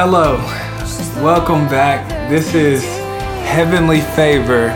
Hello. Welcome back. This is Heavenly Favor,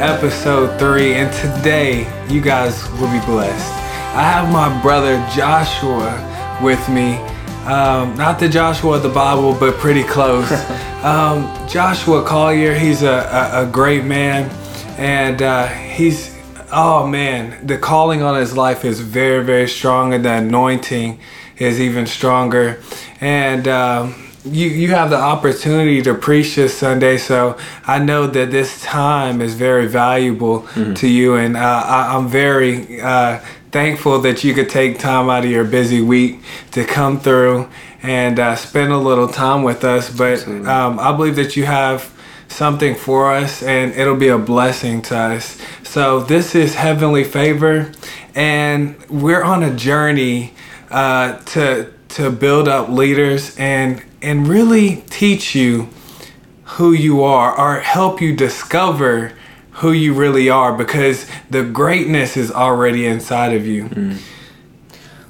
episode three, and today you guys will be blessed. I have my brother Joshua with me. Um, not the Joshua of the Bible, but pretty close. um, Joshua Collier, he's a, a, a great man, and uh, he's, oh man, the calling on his life is very, very strong, and the anointing is even stronger. And um, you you have the opportunity to preach this Sunday, so I know that this time is very valuable to you, and uh, I, I'm very uh, thankful that you could take time out of your busy week to come through and uh, spend a little time with us. But um, I believe that you have something for us, and it'll be a blessing to us. So this is heavenly favor, and we're on a journey uh, to to build up leaders and and really teach you who you are or help you discover who you really are because the greatness is already inside of you.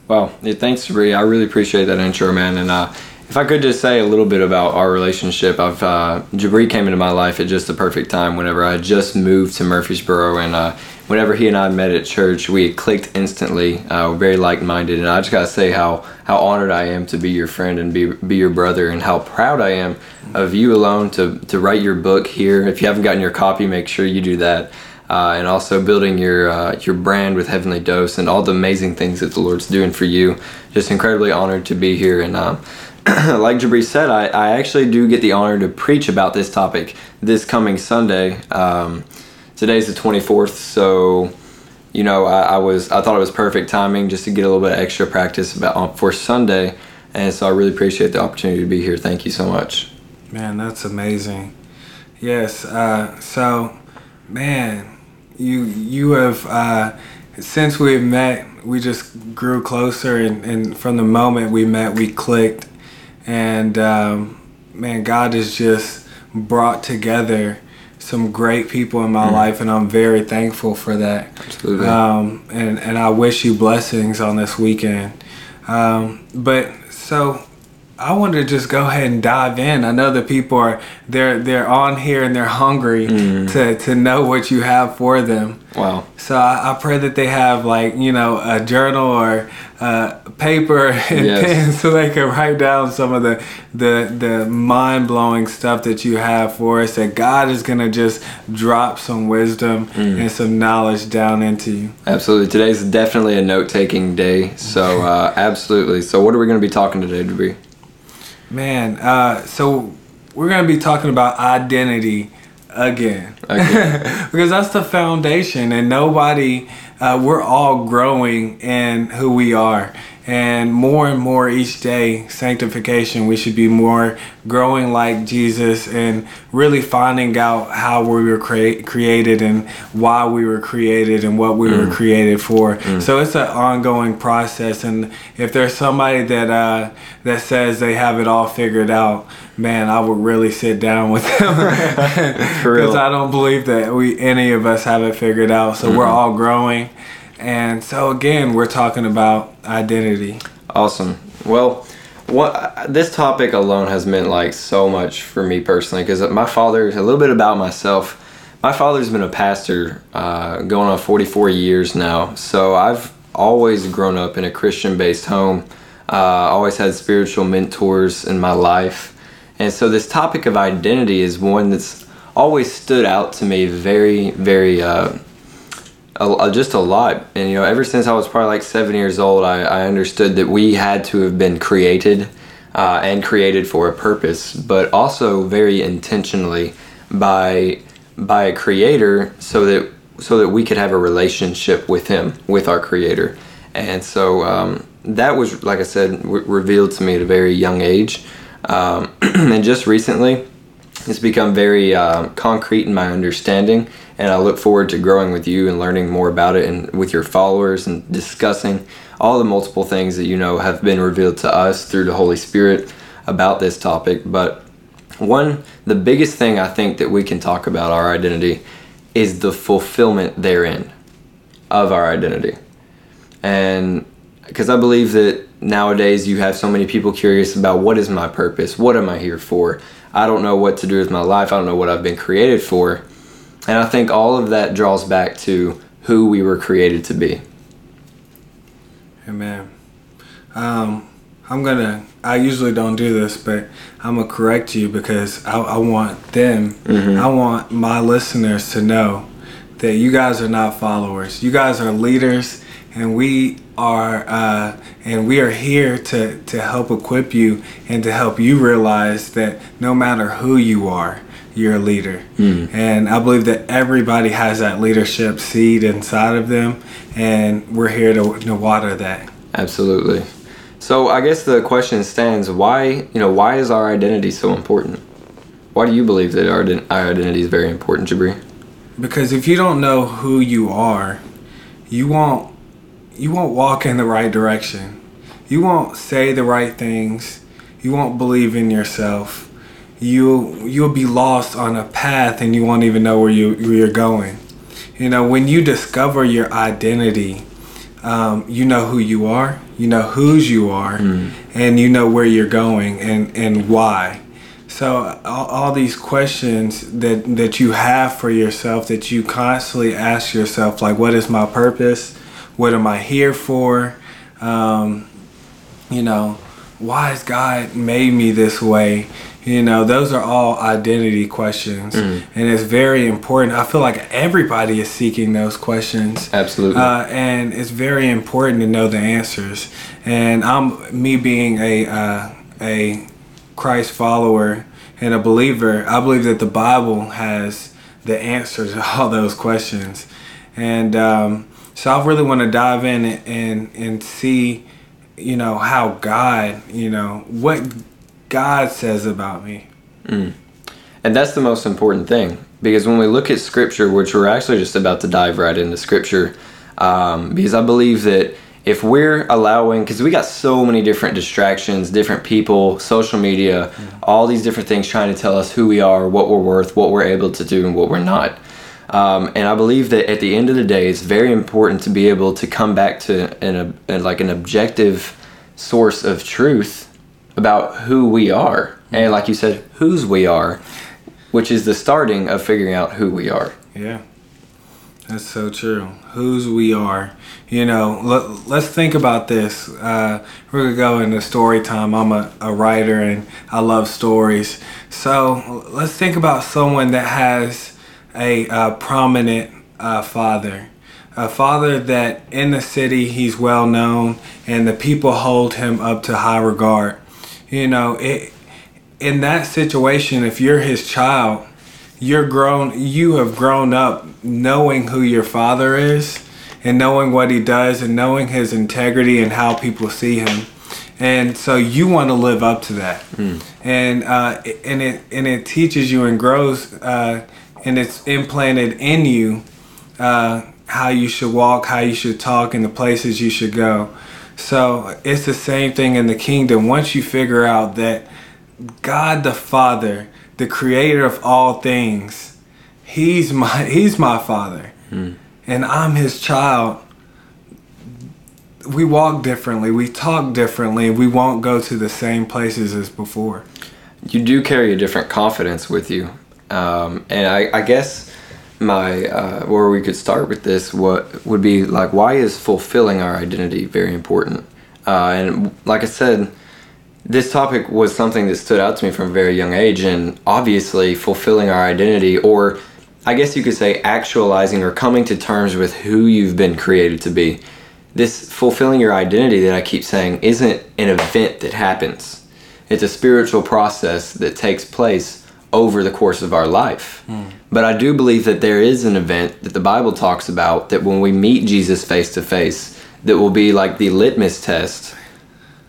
Well, yeah, thanks, Bree. I really appreciate that intro, man. And uh, if I could just say a little bit about our relationship, I've uh, Jabri came into my life at just the perfect time. Whenever I just moved to Murfreesboro, and uh, whenever he and I met at church, we clicked instantly. Uh, we're very like-minded, and I just gotta say how how honored I am to be your friend and be be your brother, and how proud I am of you alone to to write your book here. If you haven't gotten your copy, make sure you do that uh, and also building your uh, your brand with Heavenly Dose and all the amazing things that the Lord's doing for you. Just incredibly honored to be here. And um, like Jabri said, I, I actually do get the honor to preach about this topic this coming Sunday. Um, today's the 24th, so you know I, I was I thought it was perfect timing just to get a little bit of extra practice about for Sunday. And so I really appreciate the opportunity to be here. Thank you so much. Man, that's amazing. Yes. Uh, so, man, you you have uh, since we've met, we just grew closer, and, and from the moment we met, we clicked, and um, man, God has just brought together some great people in my life, and I'm very thankful for that. Absolutely. Um, and and I wish you blessings on this weekend. Um, but so I want to just go ahead and dive in. I know that people are they're they're on here and they're hungry to to know what you have for them. Wow. So I, I pray that they have like you know a journal or uh, paper and Yes. pen so they can write down some of the the the mind blowing stuff that you have for us. That God is gonna just drop some wisdom and some knowledge down into you. Absolutely. Today's definitely a note taking day. So, uh, absolutely. So, what are we going to be talking today, Jabri? Man, uh, so we're gonna be talking about identity again Okay. because that's the foundation, and nobody. Uh, we're all growing in who we are, and more and more each day, sanctification. We should be more growing like Jesus, and really finding out how we were crea- created and why we were created and what we were mm. created for. Mm. So it's an ongoing process, and if there's somebody that uh, that says they have it all figured out, man, I would really sit down with them because I don't believe that we any of us have it figured out. So mm-hmm. we're all growing, and so again, we're talking about identity. Awesome. Well, what this topic alone has meant like so much for me personally because my father, a little bit about myself. My father's been a pastor uh, going on 44 years now. So I've always grown up in a Christian based home, uh, always had spiritual mentors in my life. And so this topic of identity is one that's always stood out to me very, very. Uh, a, just a lot. And you know, ever since I was probably like seven years old, I, I understood that we had to have been created uh, and created for a purpose, but also very intentionally by by a creator, so that so that we could have a relationship with him, with our creator. And so um, that was, like I said, re- revealed to me at a very young age. Um, and just recently, it's become very um, concrete in my understanding and i look forward to growing with you and learning more about it and with your followers and discussing all the multiple things that you know have been revealed to us through the holy spirit about this topic but one the biggest thing i think that we can talk about our identity is the fulfillment therein of our identity and because i believe that nowadays you have so many people curious about what is my purpose? What am I here for? I don't know what to do with my life. I don't know what I've been created for. And I think all of that draws back to who we were created to be. Amen. Um, I'm gonna. I usually don't do this, but I'm gonna correct you because I, I want them. I want my listeners to know that you guys are not followers. You guys are leaders, and we are. Uh, and we are here to to help equip you and to help you realize that no matter who you are, you're a leader. Hmm. And I believe that everybody has that leadership seed inside of them, and we're here to, to water that. Absolutely. So I guess the question stands: Why, you know, why is our identity so important? Why do you believe that our, our identity is very important, Jabri? Because if you don't know who you are, you won't you won't walk in the right direction. You won't say the right things. You won't believe in yourself. You you'll be lost on a path and you won't even know where you where you're going. You know, when you discover your identity, um, you know who you are, you know whose you are, and you know where you're going and, and why. So all, all these questions that that you have for yourself that you constantly ask yourself, like, what is my purpose? What am I here for? Um, you know, why has God made me this way? You know, those are all identity questions, and it's very important. I feel like everybody is seeking those questions. Absolutely. Uh, and it's very important to know the answers. And I'm me being a uh, a Christ follower and a believer. I believe that the Bible has the answers to all those questions, and um, so I really want to dive in and, and and see, you know, how God, you know, what God says about me. And that's the most important thing because when we look at scripture, which we're actually just about to dive right into scripture, um, because I believe that if we're allowing, because we got so many different distractions, different people, social media, all these different things trying to tell us who we are, what we're worth, what we're able to do, and what we're not. Um, and I believe that at the end of the day, it's very important to be able to come back to an, a, like an objective source of truth about who we are, and like you said, whose we are, which is the starting of figuring out who we are. Yeah, that's so true. Whose we are. You know, let, let's think about this. Uh, we're going to go into story time. I'm a, a writer and I love stories. So let's think about someone that has a uh, prominent uh, father. A father that in the city he's well known and the people hold him up to high regard. You know, it, in that situation, if you're his child, you're grown you have grown up knowing who your father is and knowing what he does and knowing his integrity and how people see him. And so you want to live up to that. And uh, and it and it teaches you and grows uh, and it's implanted in you uh, how you should walk how you should talk and the places you should go so it's the same thing in the kingdom. Once you figure out that god the father the creator of all things he's my he's my father. And i'm his child. We walk differently. We talk differently. We won't go to the same places as before. You do carry a different confidence with you, um, and I, I guess my uh, where we could start with this what would be like why is fulfilling our identity very important? Uh, and like I said, this topic was something that stood out to me from a very young age, and obviously fulfilling our identity, or I guess you could say actualizing or coming to terms with who you've been created to be. This fulfilling your identity that I keep saying isn't an event that happens. It's a spiritual process that takes place over the course of our life. Hmm. But I do believe that there is an event that the Bible talks about that when we meet Jesus face to face, that will be like the litmus test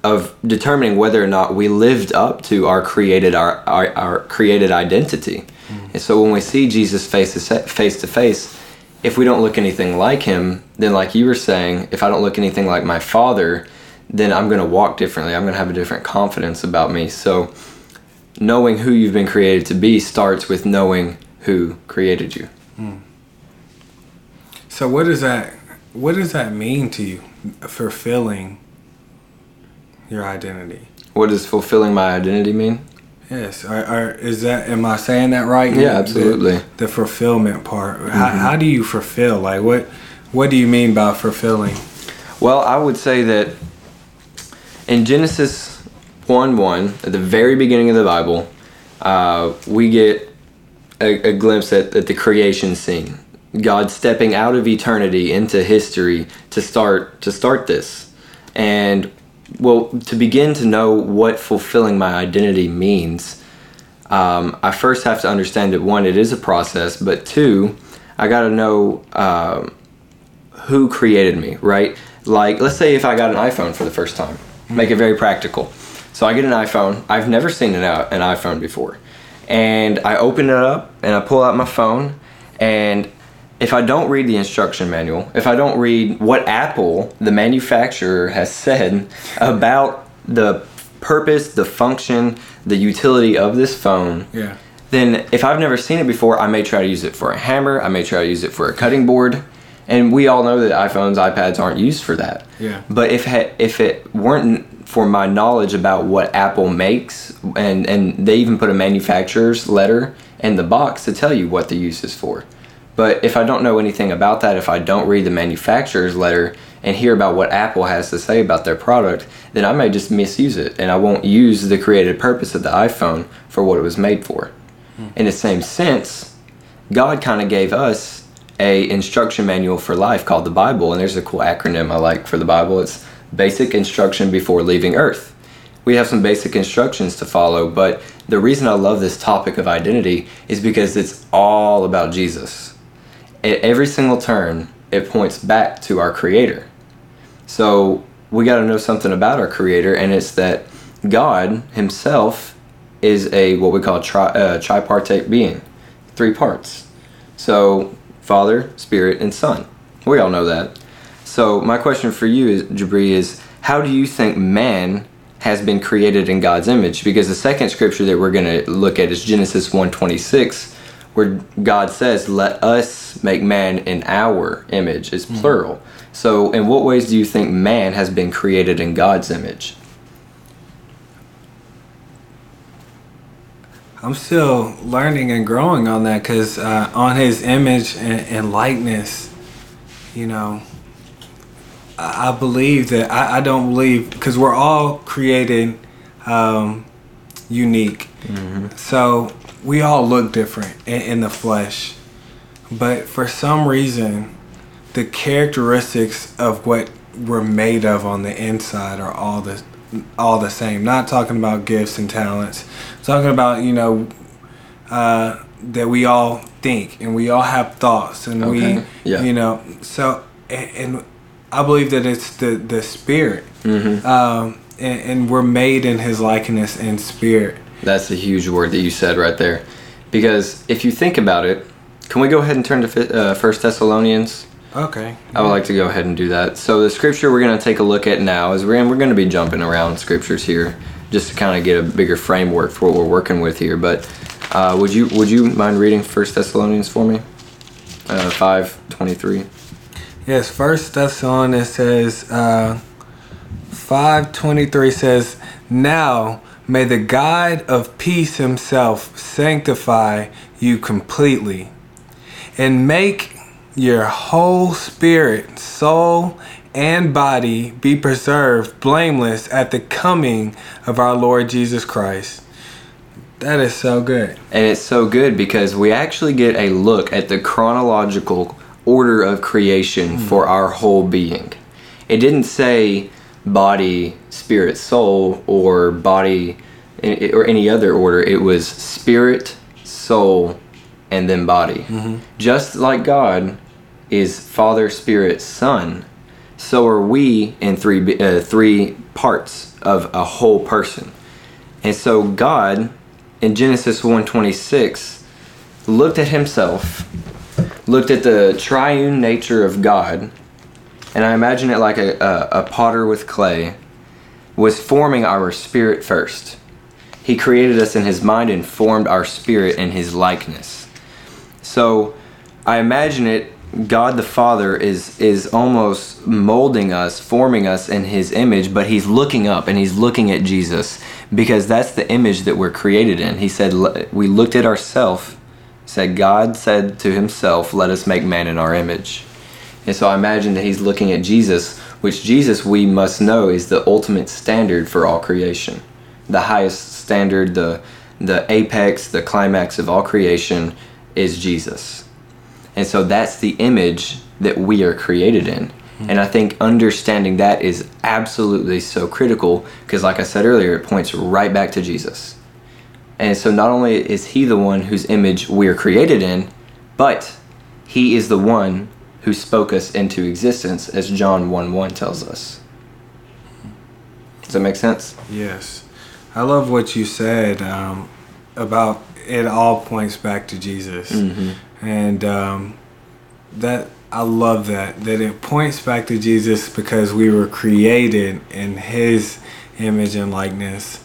of determining whether or not we lived up to our created our, our, our created identity. Hmm. And so when we see Jesus face to face to face, if we don't look anything like him, then like you were saying, if I don't look anything like my father, then I'm going to walk differently. I'm going to have a different confidence about me. So knowing who you've been created to be starts with knowing who created you. Hmm. so what does that what does that mean to you fulfilling your identity. What does fulfilling my identity mean? Yes. Are, are, is that am I saying that right? Yeah, absolutely. The, the fulfillment part. How, mm-hmm. how do you fulfill? Like what what do you mean by fulfilling? Well, I would say that in Genesis 1 1, at the very beginning of the Bible, uh, we get a, a glimpse at, at the creation scene. God stepping out of eternity into history to start to start this. And well, to begin to know what fulfilling my identity means, um, I first have to understand that one, it is a process, but two, I got to know um, who created me, right? Like, let's say if I got an iPhone for the first time, make it very practical. So I get an iPhone. I've never seen an, uh, an iPhone before. And I open it up and I pull out my phone. And if I don't read the instruction manual, if I don't read what Apple, the manufacturer, has said about the purpose, the function, the utility of this phone, Yeah. then if I've never seen it before, I may try to use it for a hammer, I may try to use it for a cutting board. And we all know that iPhones, iPads aren't used for that. Yeah. But if ha- if it weren't for my knowledge about what Apple makes, and and they even put a manufacturer's letter in the box to tell you what the use is for. But if I don't know anything about that, if I don't read the manufacturer's letter and hear about what Apple has to say about their product, then I may just misuse it and I won't use the created purpose of the iPhone for what it was made for. Hmm. In the same sense, God kind of gave us a instruction manual for life called the Bible, and there's a cool acronym I like for the Bible. It's Basic Instruction Before Leaving Earth. We have some basic instructions to follow, but the reason I love this topic of identity is because it's all about Jesus. At every single turn, it points back to our Creator. So we got to know something about our Creator, and it's that God Himself is a what we call tri- uh, tripartite being, three parts. So Father, Spirit, and Son. We all know that. So my question for you is, Jabri, is how do you think man has been created in God's image? Because the second scripture that we're going to look at is Genesis 1:26, where God says, "Let us make man in our image." It's plural. So in what ways do you think man has been created in God's image? I'm still learning and growing on that because uh, on his image and, and likeness, you know, I, believe that I, I don't believe because we're all created um, unique. So we all look different in, in the flesh, but for some reason, the characteristics of what we're made of on the inside are all the all the same. Not talking about gifts and talents. Talking about you know uh, that we all think and we all have thoughts and Okay, we yeah. you know so and, and I believe that it's the the spirit Mm-hmm. um, and, and we're made in His likeness and spirit. That's a huge word that you said right there. Because if you think about it, can we go ahead and turn to uh, First Thessalonians? Okay. I would like to go ahead and do that. So the scripture we're going to take a look at now is we're, we're going to be jumping around scriptures here just to kind of get a bigger framework for what we're working with here. But uh, would you would you mind reading First Thessalonians for me? Uh, Five twenty three. Yes, First Thessalonians says uh, five twenty three says, "Now may the God of peace Himself sanctify you completely, and make your whole spirit, soul, and body be preserved blameless at the coming of our Lord Jesus Christ." That is so good. And it's so good because we actually get a look at the chronological order of creation for our whole being. It didn't say body, spirit, soul, or body, or any other order. It was spirit, soul, and then body. Just like God is Father, Spirit, Son, so are we in three uh, three parts of a whole person. And so God in Genesis 1:26 looked at himself, looked at the triune nature of God, and I imagine it like a, a, a potter with clay was forming our spirit first. He created us in his mind and formed our spirit in his likeness. So I imagine it God the Father is is almost molding us, forming us in His image, but He's looking up and He's looking at Jesus because that's the image that we're created in. He said, "We looked at ourselves." Said God said to Himself, "Let us make man in our image." And so I imagine that He's looking at Jesus, which Jesus we must know is the ultimate standard for all creation, the highest standard, the the apex, the climax of all creation is Jesus. And so that's the image that we are created in. Hmm. And I think understanding that is absolutely so critical because, like I said earlier, it points right back to Jesus. And so not only is he the one whose image we are created in, but he is the one who spoke us into existence, as John 1 1 tells us. Does that make sense? Yes. I love what you said um, about it all points back to Jesus. And um, that I love that that it points back to Jesus because we were created in his image and likeness.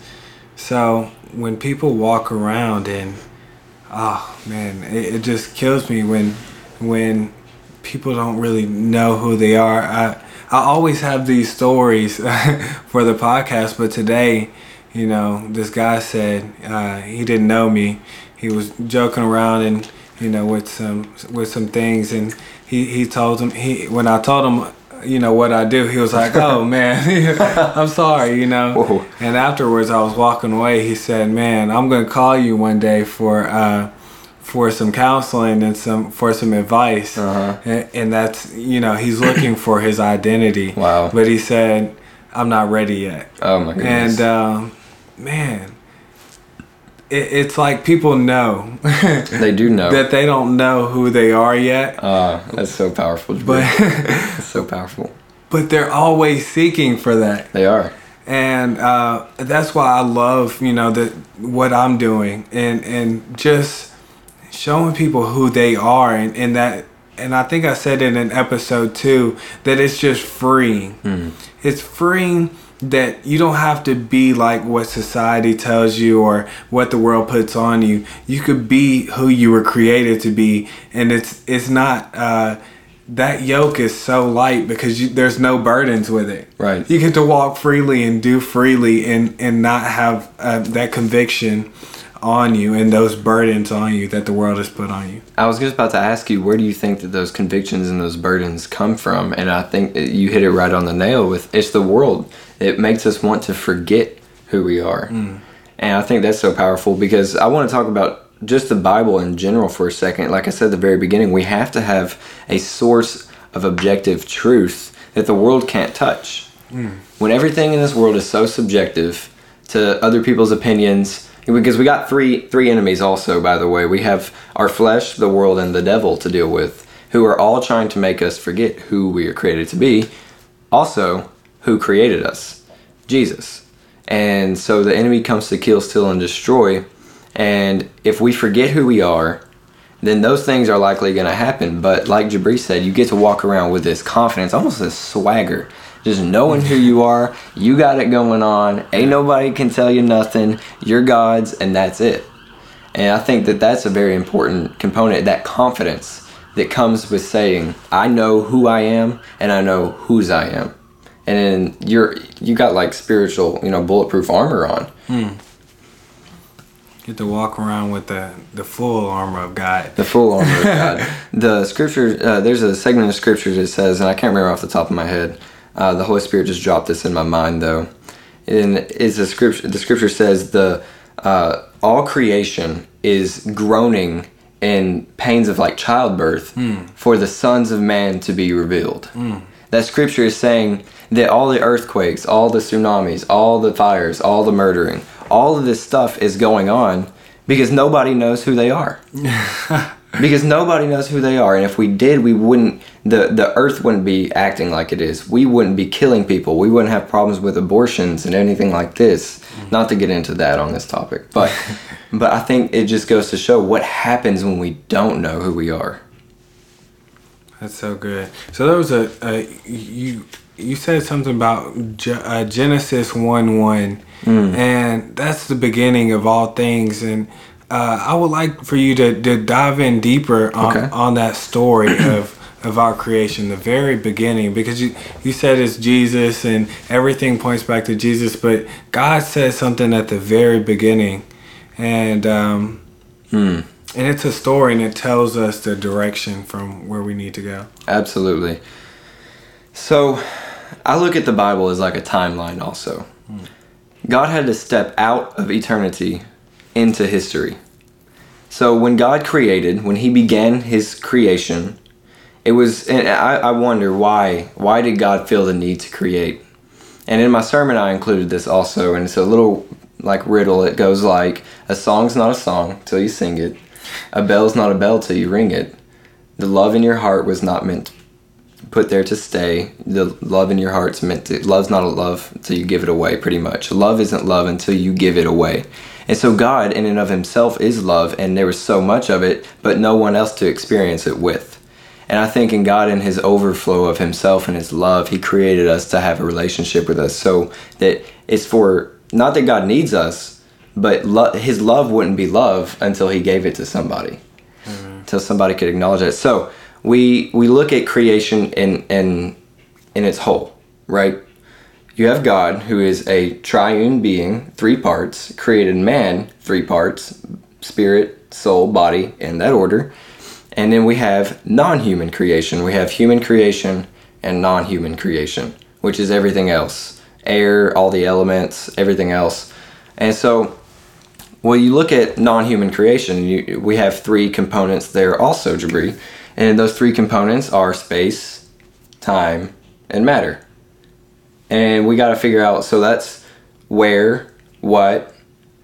So when people walk around and oh man, it, it just kills me when when people don't really know who they are. I I always have these stories for the podcast, but today, you know, this guy said uh, he didn't know me. He was joking around and you know with some with some things, and he he told him he when I told him. You know what I do? He was like, "Oh man, I'm sorry." You know, Whoa. and afterwards, I was walking away. He said, "Man, I'm gonna call you one day for uh, for some counseling and some for some advice." Uh-huh. And, and that's you know he's looking for his identity. Wow. But he said, "I'm not ready yet." Oh my goodness. And um, man, it, it's like people know they do know. that they don't know who they are yet, Ah, that's so powerful. But that's so powerful. but they're always seeking for that. They are. and uh, that's why I love you know that what I'm doing and and just showing people who they are and, and that and I think I said in an episode too that it's just freeing. It's freeing that you don't have to be like what society tells you or what the world puts on you. You could be who you were created to be, and it's it's not. Uh, that yoke is so light because you, there's no burdens with it. Right. You get to walk freely and do freely and and not have uh, that conviction on you and those burdens on you that the world has put on you. I was just about to ask you, where do you think that those convictions and those burdens come from? And I think you hit it right on the nail with it's the world. It makes us want to forget who we are. Hmm. And I think that's so powerful because I want to talk about just the Bible in general for a second. Like I said at the very beginning, we have to have a source of objective truth that the world can't touch. Hmm. When everything in this world is so subjective to other people's opinions, because we got three three enemies also by the way we have our flesh the world and the devil to deal with who are all trying to make us forget who we are created to be also who created us jesus and so the enemy comes to kill steal and destroy and if we forget who we are then those things are likely going to happen but like jabri said you get to walk around with this confidence almost this swagger just knowing who you are, you got it going on. Ain't nobody can tell you nothing. You're God's, and that's it. And I think that that's a very important component. That confidence that comes with saying, "I know who I am, and I know whose I am." And then you're you got like spiritual, you know, bulletproof armor on. Get to walk around with the the full armor of God. The full armor of God. The scripture, uh, there's a segment of scripture that says, and I can't remember off the top of my head. Uh, the Holy Spirit just dropped this in my mind, though. And it's a scripture. The scripture says the uh, all creation is groaning in pains of like childbirth for the sons of man to be revealed. That scripture is saying that all the earthquakes, all the tsunamis, all the fires, all the murdering, all of this stuff is going on because nobody knows who they are. Because nobody knows who they are. And if we did we wouldn't the the earth wouldn't be acting like it is. We wouldn't be killing people. We wouldn't have problems with abortions and anything like this. Mm-hmm. Not to get into that on this topic but but i think it just goes to show what happens when we don't know who we are. That's so good. So there was a, a you you said something about Ge- uh, Genesis one one, and that's the beginning of all things. And uh, I would like for you to, to dive in deeper on, Okay. on that story of of our creation, the very beginning, because you, you said it's Jesus and everything points back to Jesus, but God says something at the very beginning. And, um, Hmm. and it's a story and it tells us the direction from where we need to go. Absolutely. So, I look at the Bible as like a timeline also. God had to step out of eternity into history. So, when God created, when He began His creation, it was, and I, I wonder why. Why did God feel the need to create? And in my sermon, I included this also, and it's a little like riddle. It goes like, "A song's not a song till you sing it. A bell's not a bell till you ring it. The love in your heart was not meant put there to stay. The love in your heart's meant to. Love's not a love until you give it away. Pretty much, love isn't love until you give it away. And so, God, in and of Himself, is love, and there was so much of it, but no one else to experience it with. And I think in God, in His overflow of Himself and His love, He created us to have a relationship with us, so that it's for not that God needs us, but lo- His love wouldn't be love until He gave it to somebody mm-hmm. until somebody could acknowledge it. So we we look at creation in in in its whole, right? You have God, who is a triune being, three parts, created man, three parts, spirit, soul, body, in that order. And then we have non human creation. We have human creation and non human creation, which is everything else air, all the elements, everything else. And so well, you look at non-human creation. You, we have three components there also, Jabri, and those three components are space, time, and matter. And we got to figure out. So that's where, what,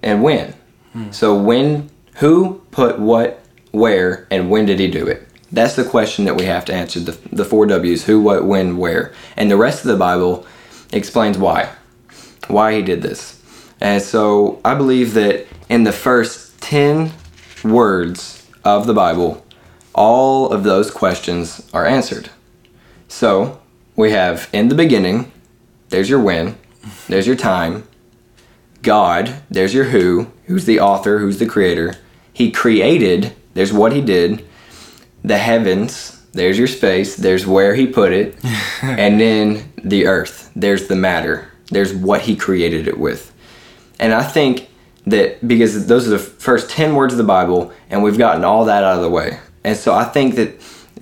and when. Hmm. So when, who put what, where, and when did he do it? That's the question that we have to answer. The the four W's: who, what, when, where, and the rest of the Bible explains why, why he did this. And so I believe that in the first 10 words of the Bible, all of those questions are answered. So we have in the beginning, there's your when, there's your time, God, there's your who, who's the author, who's the creator. He created, there's what he did, the heavens, there's your space, there's where he put it, and then the earth, there's the matter, there's what he created it with. And I think that because those are the first 10 words of the Bible, and we've gotten all that out of the way. And so I think that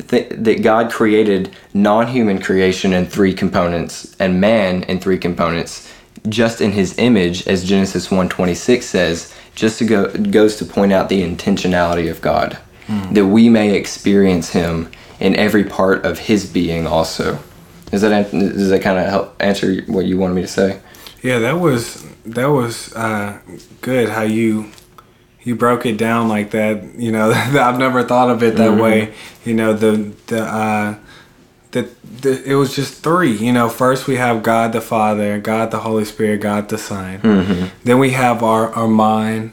th- that God created non-human creation in three components and man in three components just in his image as Genesis 1:26 says just to go goes to point out the intentionality of God that we may experience him in every part of his being also. Does that does that kind of help answer what you wanted me to say? Yeah, that was that was uh, good how you you broke it down like that. You know, I've never thought of it that way. You know, the the uh, the, the it was just three. You know, first we have God the Father, God the Holy Spirit, God the Son. Then we have our our mind,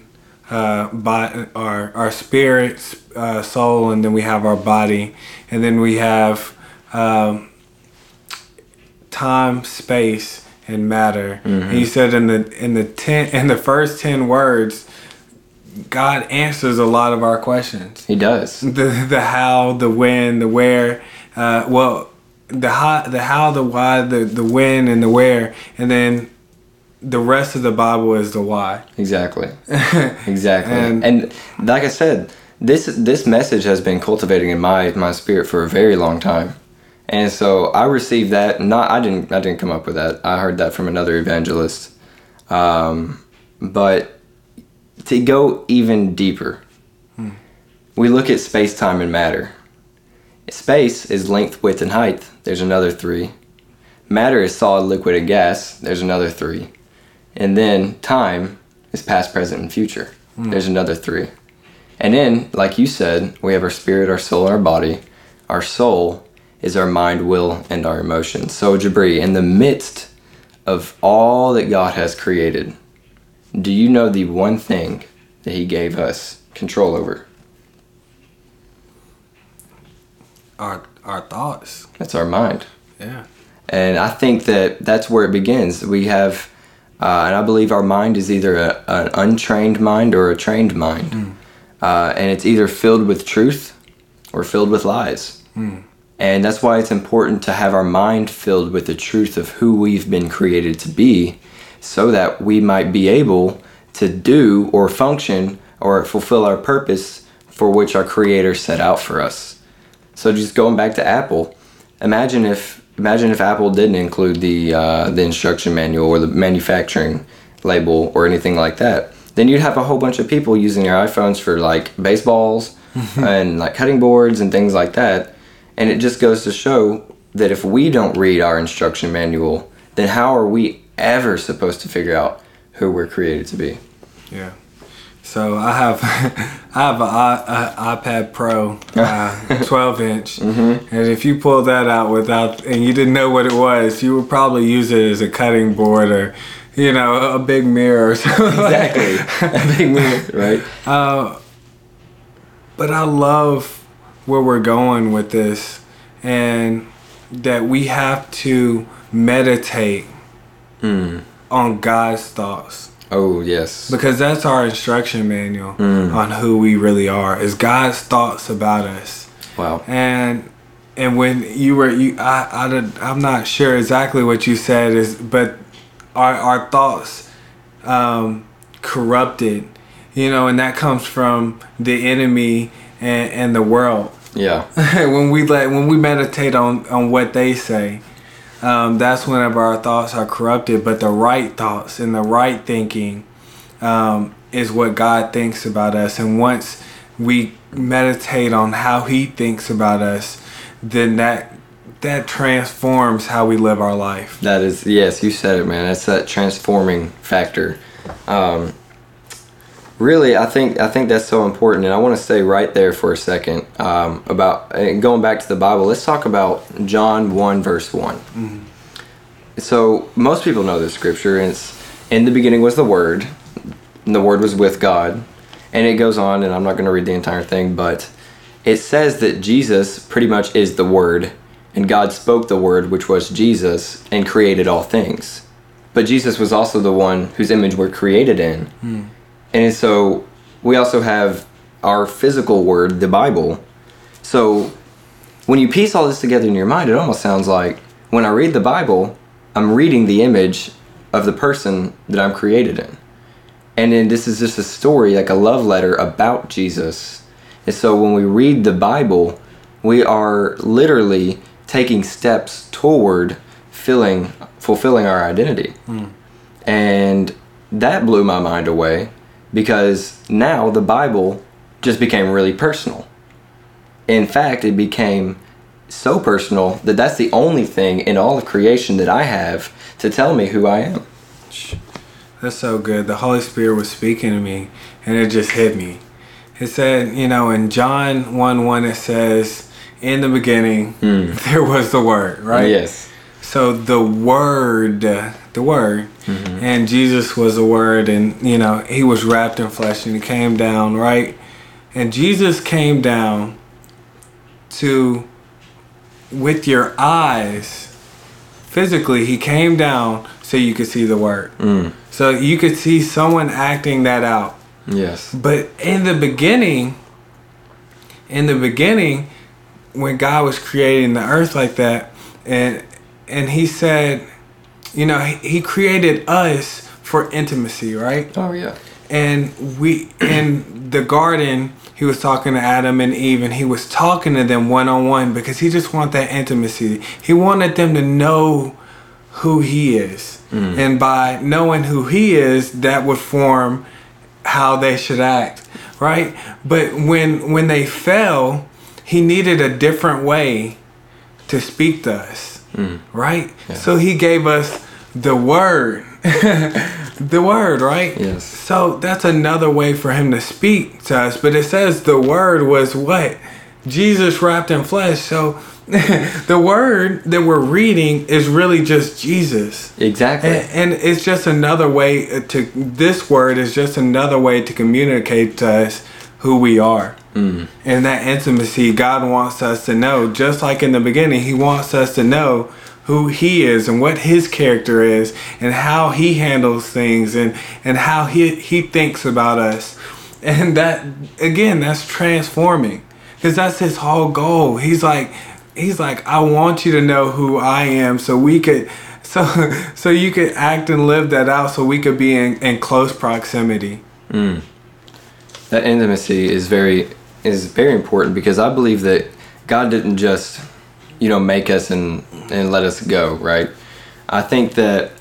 uh, by our our spirit, uh, soul, and then we have our body, and then we have. Um, time, space, and matter. And he said in the in the ten in the first ten words, God answers a lot of our questions. He does. The the how, the when, the where. Uh, well, the how, the how, the why, the the when, and the where, and then the rest of the Bible is the why. Exactly. Exactly. And- And, like I said, this this message has been cultivating in my my spirit for a very long time. And so I received that. Not I didn't I didn't come up with that. I heard that from another evangelist. Um, but to go even deeper, we look at space, time, and matter. Space is length, width, and height. There's another three. Matter is solid, liquid, and gas. There's another three. And then time is past, present, and future. Hmm. There's another three. And then, like you said, we have our spirit, our soul, and our body. Our soul is our mind, will, and our emotions. So, Jabri, in the midst of all that God has created, do you know the one thing that He gave us control over? Our our thoughts. That's our mind. Yeah. And I think that that's where it begins. We have, uh, and I believe our mind is either a, an untrained mind or a trained mind. Uh, and it's either filled with truth or filled with lies. And that's why it's important to have our mind filled with the truth of who we've been created to be so that we might be able to do or function or fulfill our purpose for which our creator set out for us. So just going back to Apple, imagine if imagine if Apple didn't include the uh, the instruction manual or the manufacturing label or anything like that. Then you'd have a whole bunch of people using their iPhones for like baseballs and like cutting boards and things like that. And it just goes to show that if we don't read our instruction manual, then how are we ever supposed to figure out who we're created to be? Yeah. So I have I have an iPad Pro, uh, 12 inch, Mm-hmm. and if you pull that out without and you didn't know what it was, you would probably use it as a cutting board or, you know, a big mirror or something. Exactly. a big mirror, right? Uh, but I love where we're going with this, and that we have to meditate Hmm. on God's thoughts Oh yes. because that's our instruction manual on who we really are. Is God's thoughts about us, Wow. and and when you were you, I, I I'm not sure exactly what you said is, but our our thoughts um, corrupted, you know, and that comes from the enemy and, and the world. Yeah. when we let when we meditate on on what they say, um, that's whenever our thoughts are corrupted. But the right thoughts and the right thinking um, is what God thinks about us. And once we meditate on how He thinks about us, then that that transforms how we live our life. That is yes, you said it, man. That's that transforming factor. Um, really, I think I think that's so important, and I want to stay right there for a second um, about going back to the Bible. Let's talk about John one verse one. So most people know this scripture, and it's in the beginning was the Word, and the Word was with God, and it goes on, and I'm not going to read the entire thing, but it says that Jesus pretty much is the Word, and God spoke the Word, which was Jesus, and created all things. But Jesus was also the one whose image we're created in. And so we also have our physical word, the Bible. So when you piece all this together in your mind, it almost sounds like when I read the Bible, I'm reading the image of the person that I'm created in. And then this is just a story, like a love letter about Jesus. And so when we read the Bible, we are literally taking steps toward filling, fulfilling our identity. Hmm. And that blew my mind away because now the Bible just became really personal. In fact, it became so personal that that's the only thing in all of creation that I have to tell me who I am. That's so good. The Holy Spirit was speaking to me and it just hit me. It said, you know, in John 1 1, it says, In the beginning, hmm. there was the Word, right? Yes. So the Word, the Word, mm-hmm. and Jesus was the Word, and, you know, He was wrapped in flesh and He came down, right? And Jesus came down to, with your eyes, physically, He came down so you could see the Word. Mm. So you could see someone acting that out. Yes. But in the beginning, in the beginning, when God was creating the earth like that, and and He said, you know, He, he created us for intimacy, right? Oh, yeah. And we in the garden, He was talking to Adam and Eve, and He was talking to them one on one because He just wanted that intimacy. He wanted them to know who He is, mm. and by knowing who He is, that would form how they should act right but when when they fell he needed a different way to speak to us Mm. right? So he gave us the word. The word right? Yes. so that's another way for him to speak to us. But it says the word was what? Jesus wrapped in flesh. So the word that we're reading is really just jesus. Exactly. and, and it's just another way to this word is just another way to communicate to us who we are Mm. and that intimacy god wants us to know just like in the beginning he wants us to know who he is and what his character is and how he handles things and and how he he thinks about us. And that again that's transforming because that's his whole goal. He's like he's like, I want you to know who I am, so we could, so so you could act and live that out, so we could be in, in close proximity. Mm. that intimacy is very is very important because I believe that God didn't just you know make us and and let us go right? I think that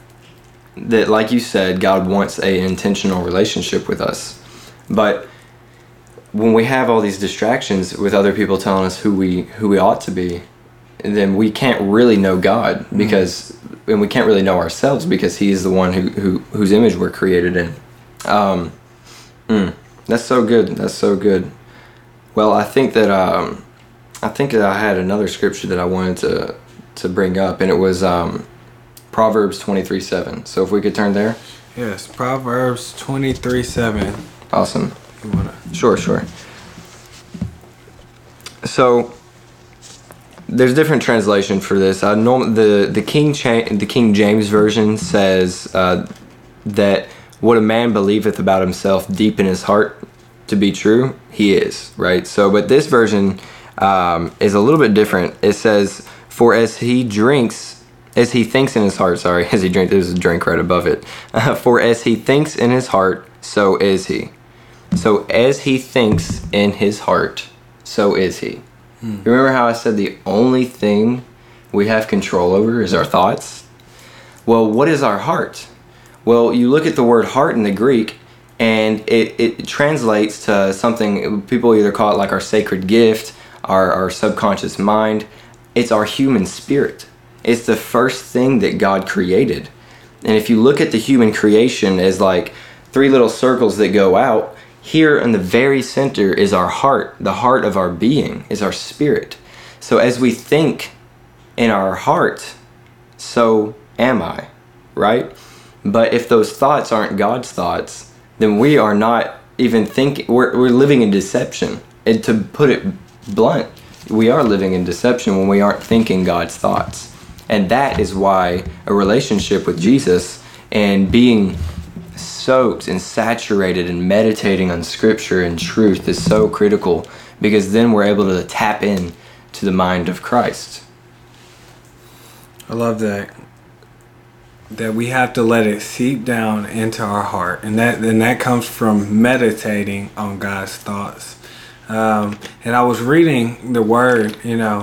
that like you said God wants a intentional relationship with us. But when we have all these distractions with other people telling us who we who we ought to be then we can't really know God because and we can't really know ourselves because he is the one who, who whose image we're created in. Um, mm, that's so good. That's so good well, I think that um, I think that I had another scripture that I wanted to to bring up, and it was um, Proverbs twenty three seven. So if we could turn there, Yes, Proverbs twenty three seven. awesome. Wanna? Sure, sure. So there's different translation for this. I norm the the King Cha- the King James version says uh, that what a man believeth about himself deep in his heart to be true, he is right. So, but this version um, is a little bit different. It says, "For as he drinks." As he thinks in his heart, sorry, as he drinks, there's a drink right above it. For as he thinks in his heart, so is he. So as he thinks in his heart, so is he. Remember how I said the only thing we have control over is our thoughts? Well, what is our heart? Well, you look at the word heart in the Greek, and it, it translates to something people either call it like our sacred gift, our, our subconscious mind. It's our human spirit. It's the first thing that God created. And if you look at the human creation as like three little circles that go out, here in the very center is our heart. The heart of our being is our spirit. So as we think in our heart, so am I, right? But if those thoughts aren't God's thoughts, then we are not even thinking, we're, we're living in deception. And to put it blunt, we are living in deception when we aren't thinking God's thoughts. And that is why a relationship with Jesus and being soaked and saturated and meditating on scripture and truth is so critical because then we're able to tap in to the mind of Christ. I love that. That we have to let it seep down into our heart, and that and that comes from meditating on God's thoughts. Um, and I was reading the Word. You know,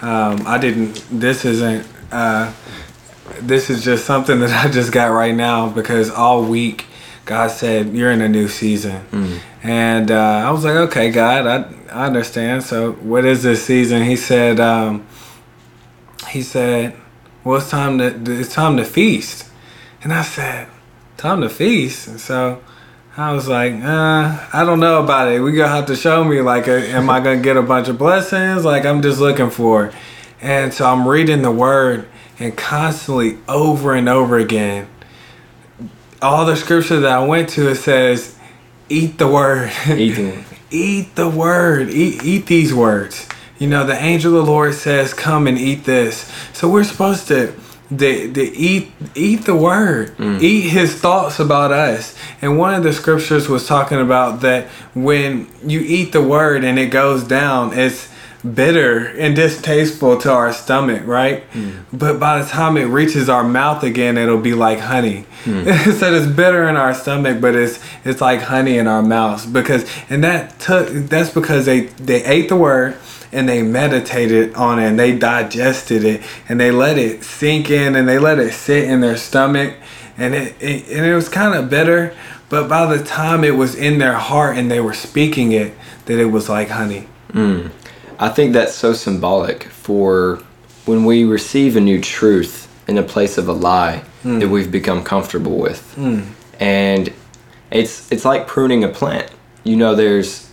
um, I didn't. This isn't. Uh, this is just something that I just got right now because all week God said you're in a new season, and uh, I was like, okay, God, I I understand. So what is this season? He said. Um, he said, "Well, it's time to it's time to feast," and I said, "Time to feast." And so I was like, uh, "I don't know about it. We gonna have to show me. Like, uh, am I gonna get a bunch of blessings? Like, I'm just looking for." it. And so I'm reading the word and constantly over and over again. All the scripture that I went to it says, "Eat the word." Eating. eat the word eat, eat these words you know the angel of the lord says come and eat this. So we're supposed to the, the eat eat the word mm. eat his thoughts about us. And one of the scriptures was talking about that when you eat the word and it goes down it's bitter and distasteful to our stomach right? Mm. But by the time it reaches our mouth again it'll be like honey. Mm. So it's bitter in our stomach but it's it's like honey in our mouths because and that took that's because they they ate the word and they meditated on it and they digested it and they let it sink in and they let it sit in their stomach and it, it and it was kind of bitter but by the time it was in their heart and they were speaking it that it was like honey mm. I think that's so symbolic for when we receive a new truth in a place of a lie mm. that we've become comfortable with. Mm. And it's it's like pruning a plant. You know there's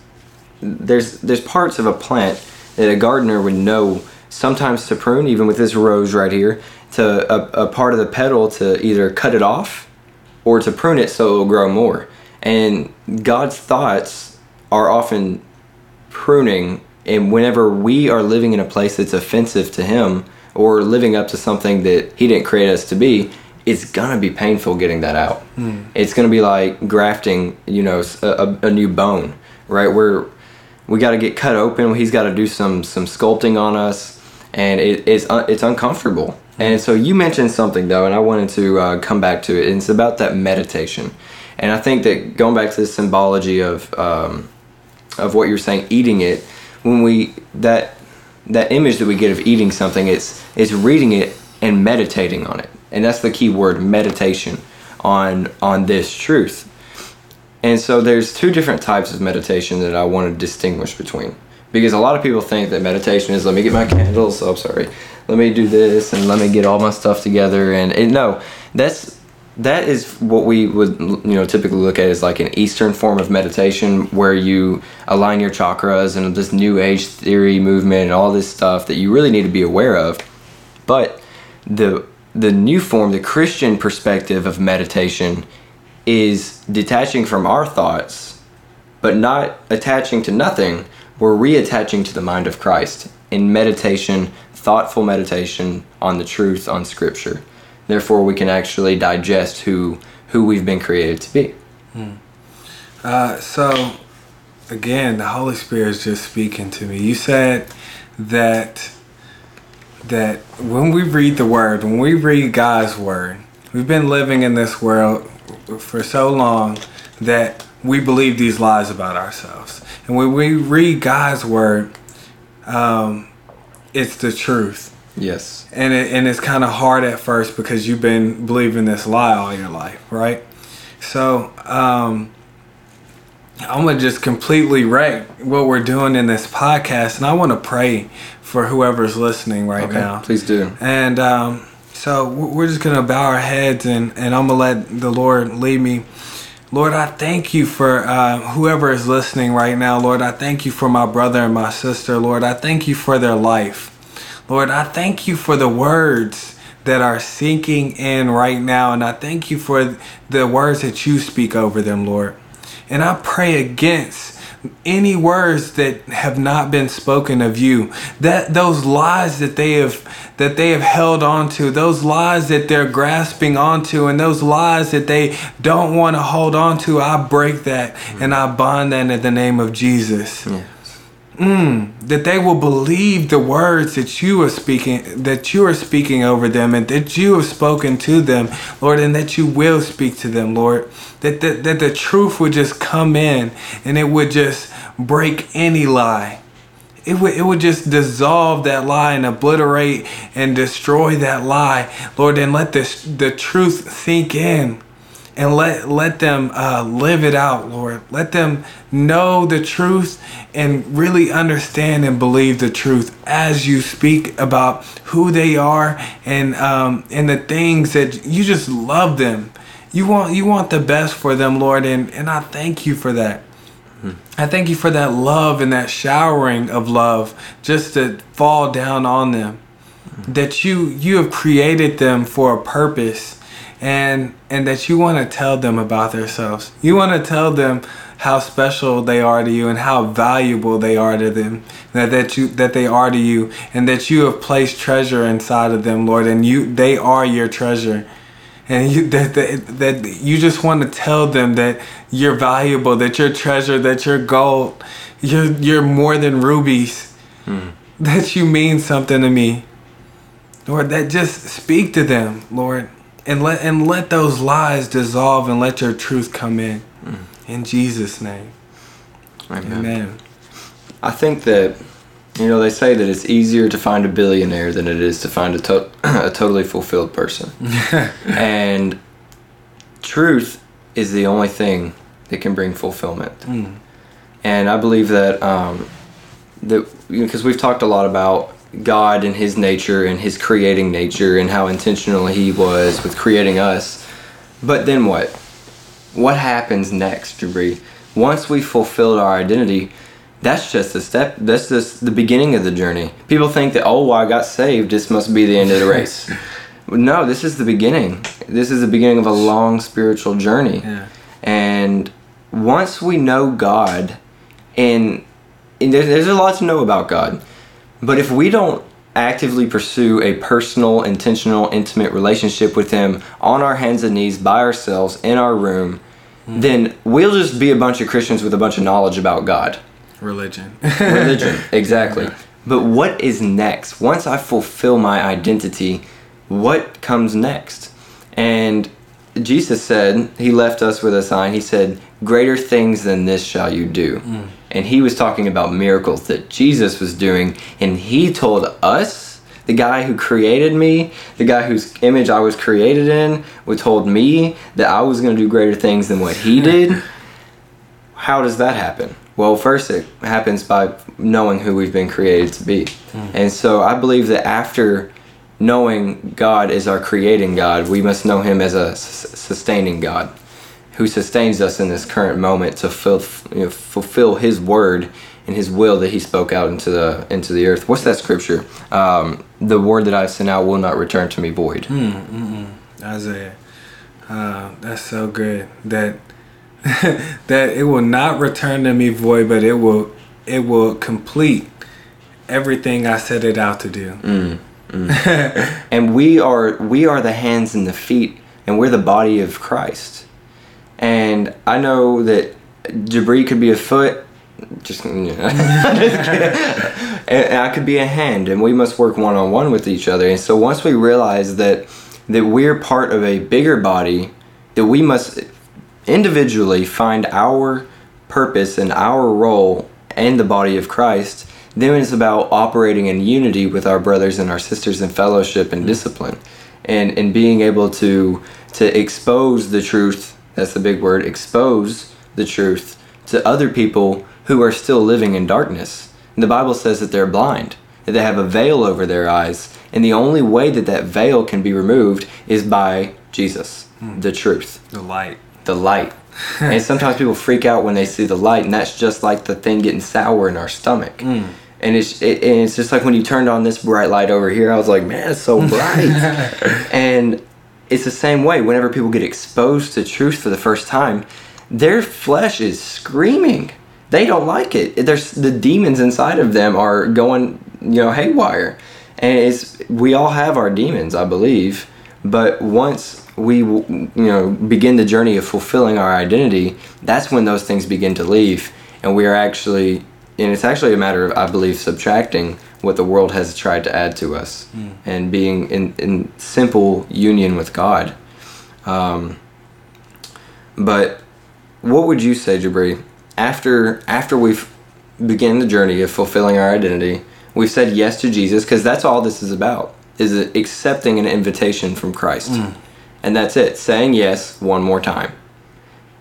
there's there's parts of a plant that a gardener would know sometimes to prune even with this rose right here to a, a part of the petal to either cut it off or to prune it so it'll grow more. And God's thoughts are often pruning and whenever we are living in a place that's offensive to him or living up to something that he didn't create us to be it's gonna be painful getting that out. Hmm. It's gonna be like grafting you know a new bone right? Where we got to get cut open he's got to do some some sculpting on us and it, it's uh, it's uncomfortable. And so you mentioned something though, and I wanted to uh, come back to it. And it's about that meditation, and I think that going back to the symbology of um, of what you're saying, eating it, when we that that image that we get of eating something, it's it's reading it and meditating on it, and that's the key word, meditation on on this truth. And so there's two different types of meditation that I want to distinguish between. Because a lot of people think that meditation is let me get my candles, oh I'm sorry, let me do this and let me get all my stuff together and, and no, that's that is what we would you know typically look at as like an eastern form of meditation where you align your chakras and this new age theory movement and all this stuff that you really need to be aware of but the the new form the christian perspective of meditation is detaching from our thoughts but not attaching to nothing. We're reattaching to the mind of christ in meditation thoughtful meditation on the truth on scripture. Therefore we can actually digest who who we've been created to be. Uh, so, again, the Holy Spirit is just speaking to me. You said that that when we read the Word, when we read God's Word, we've been living in this world for so long that we believe these lies about ourselves. And when we read God's Word, um, it's the truth. yes And it, and it's kind of hard at first because you've been believing this lie all your life, right? So um, I'm gonna just completely wreck what we're doing in this podcast, and I want to pray for whoever's listening right okay now. please do And um, so we- we're just gonna bow our heads and, and I'm gonna let the Lord lead me. Lord, I thank you for uh, whoever is listening right now. Lord, I thank you for my brother and my sister. Lord, I thank you for their life. Lord, I thank you for the words that are sinking in right now. And I thank you for the words that you speak over them, Lord. And I pray against any words that have not been spoken of you that those lies that they have that they have held on to those lies that they're grasping onto and those lies that they don't want to hold on to i break that and i bind that in the name of jesus Mm, that they will believe the words that you are speaking that you are speaking over them and that you have spoken to them lord and that you will speak to them lord. That the, that the truth would just come in and it would just break any lie. It would, it would just dissolve that lie and obliterate and destroy that lie. Lord and let this the truth sink in and let let them uh, live it out, Lord. Let them know the truth and really understand and believe the truth as you speak about who they are and um, and the things that you just love them. You want you want the best for them, Lord, and and I thank you for that. I thank you for that love and that showering of love just to fall down on them. That you you have created them for a purpose and and that you want to tell them about themselves. You want to tell them how special they are to you and how valuable they are to them. That that you that they are to you and that you have placed treasure inside of them, Lord, and you they are your treasure. And you that, that that you just want to tell them that you're valuable, that you're treasure, that you're gold, you're you're more than rubies. Hmm. That you mean something to me. Lord, that just speak to them, Lord and let and let those lies dissolve and let your truth come in. In jesus name. Amen. amen. I think that you know they say that it's easier to find a billionaire than it is to find a, to- a totally fulfilled person, and truth is the only thing that can bring fulfillment. And I believe that um, that because we've talked a lot about God and His nature and His creating nature and how intentional He was with creating us. But then what? What happens next, Jabri? Once we fulfilled our identity, that's just a step. That's just the beginning of the journey. People think that oh, I got saved. This must be the end of the race. no, this is the beginning. This is the beginning of a long spiritual journey. Yeah. And once we know God, and, and there's, there's a lot to know about God, but if we don't actively pursue a personal, intentional, intimate relationship with Him on our hands and knees by ourselves in our room, hmm. then we'll just be a bunch of Christians with a bunch of knowledge about God religion religion exactly But what is next? Once I fulfill my identity, what comes next? And Jesus said, He left us with a sign. He said, Greater things than this shall you do. Hmm. And He was talking about miracles that Jesus was doing. And He told us, the guy who created me, the guy whose image I was created in, who told me that I was going to do greater things than what He did. How does that happen? Well, first it happens by knowing who we've been created to be. Hmm. And so I believe that after knowing God is our creating God, we must know Him as a s- sustaining God who sustains us in this current moment to fill, you know, fulfill His word and His will that He spoke out into the into the earth. What's that scripture? Um, the word that I sent out will not return to me void. Hmm, hmm, hmm. Isaiah. Uh, that's so good that that it will not return to me void, but it will it will complete everything I set it out to do. Mm, mm. and we are we are the hands and the feet and we're the body of christ and i know that jabri could be a foot. Just, you know, Just and, i could be a hand and we must work one-on-one with each other. And so once we realize that that we're part of a bigger body that we must individually find our purpose and our role in the body of Christ, then it's about operating in unity with our brothers and our sisters in fellowship and mm. discipline. And, and being able to to expose the truth, that's the big word, expose the truth to other people who are still living in darkness. And the Bible says that they're blind, that they have a veil over their eyes, and the only way that that veil can be removed is by Jesus, hmm. the truth The light. the light. and sometimes people freak out when they see the light, and that's just like the thing getting sour in our stomach. Hmm. And it's it, and it's just like when you turned on this bright light over here, I was like, man, it's so bright. and it's the same way. Whenever people get exposed to truth for the first time, their flesh is screaming. They don't like it. There's the demons inside of them are going, you know, haywire. And it's we all have our demons, I believe. But once we, you know, begin the journey of fulfilling our identity, that's when those things begin to leave, and we are actually, and it's actually a matter of, I believe, subtracting what the world has tried to add to us, and being in, in simple union with God. Um, but what would you say, Jabri, after after we've begun the journey of fulfilling our identity, we've said yes to Jesus because that's all this is about is accepting an invitation from Christ, and that's it. Saying yes one more time.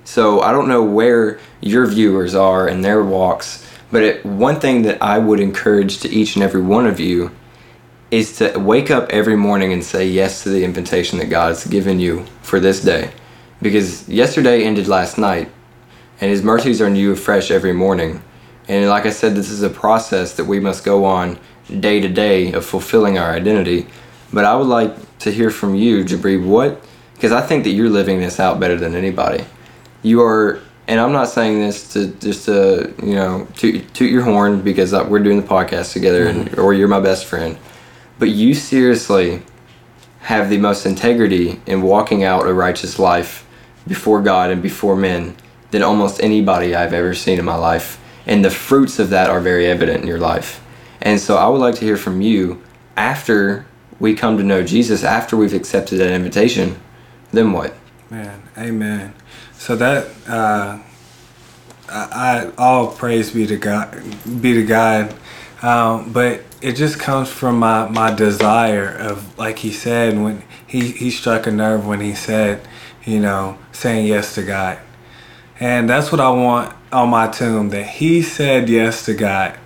So I don't know where your viewers are in their walks, but it, one thing that I would encourage to each and every one of you is to wake up every morning and say yes to the invitation that God's given you for this day. Because yesterday ended last night, and His mercies are new afresh every morning. And like I said, this is a process that we must go on day to day of fulfilling our identity. But I would like to hear from you, Jabri, what, because I think that you're living this out better than anybody. You are, and I'm not saying this to just to, you know, toot, toot your horn because uh, we're doing the podcast together and, or you're my best friend. But you seriously have the most integrity in walking out a righteous life before God and before men than almost anybody I've ever seen in my life. And the fruits of that are very evident in your life. And so I would like to hear from you after we come to know Jesus, after we've accepted that invitation, then what? Man, amen. So that uh, I, all praise be to God, be to God. Um, but it just comes from my my desire of like he said when he he struck a nerve when he said, you know, saying yes to God, and that's what I want on my tomb that he said yes to God,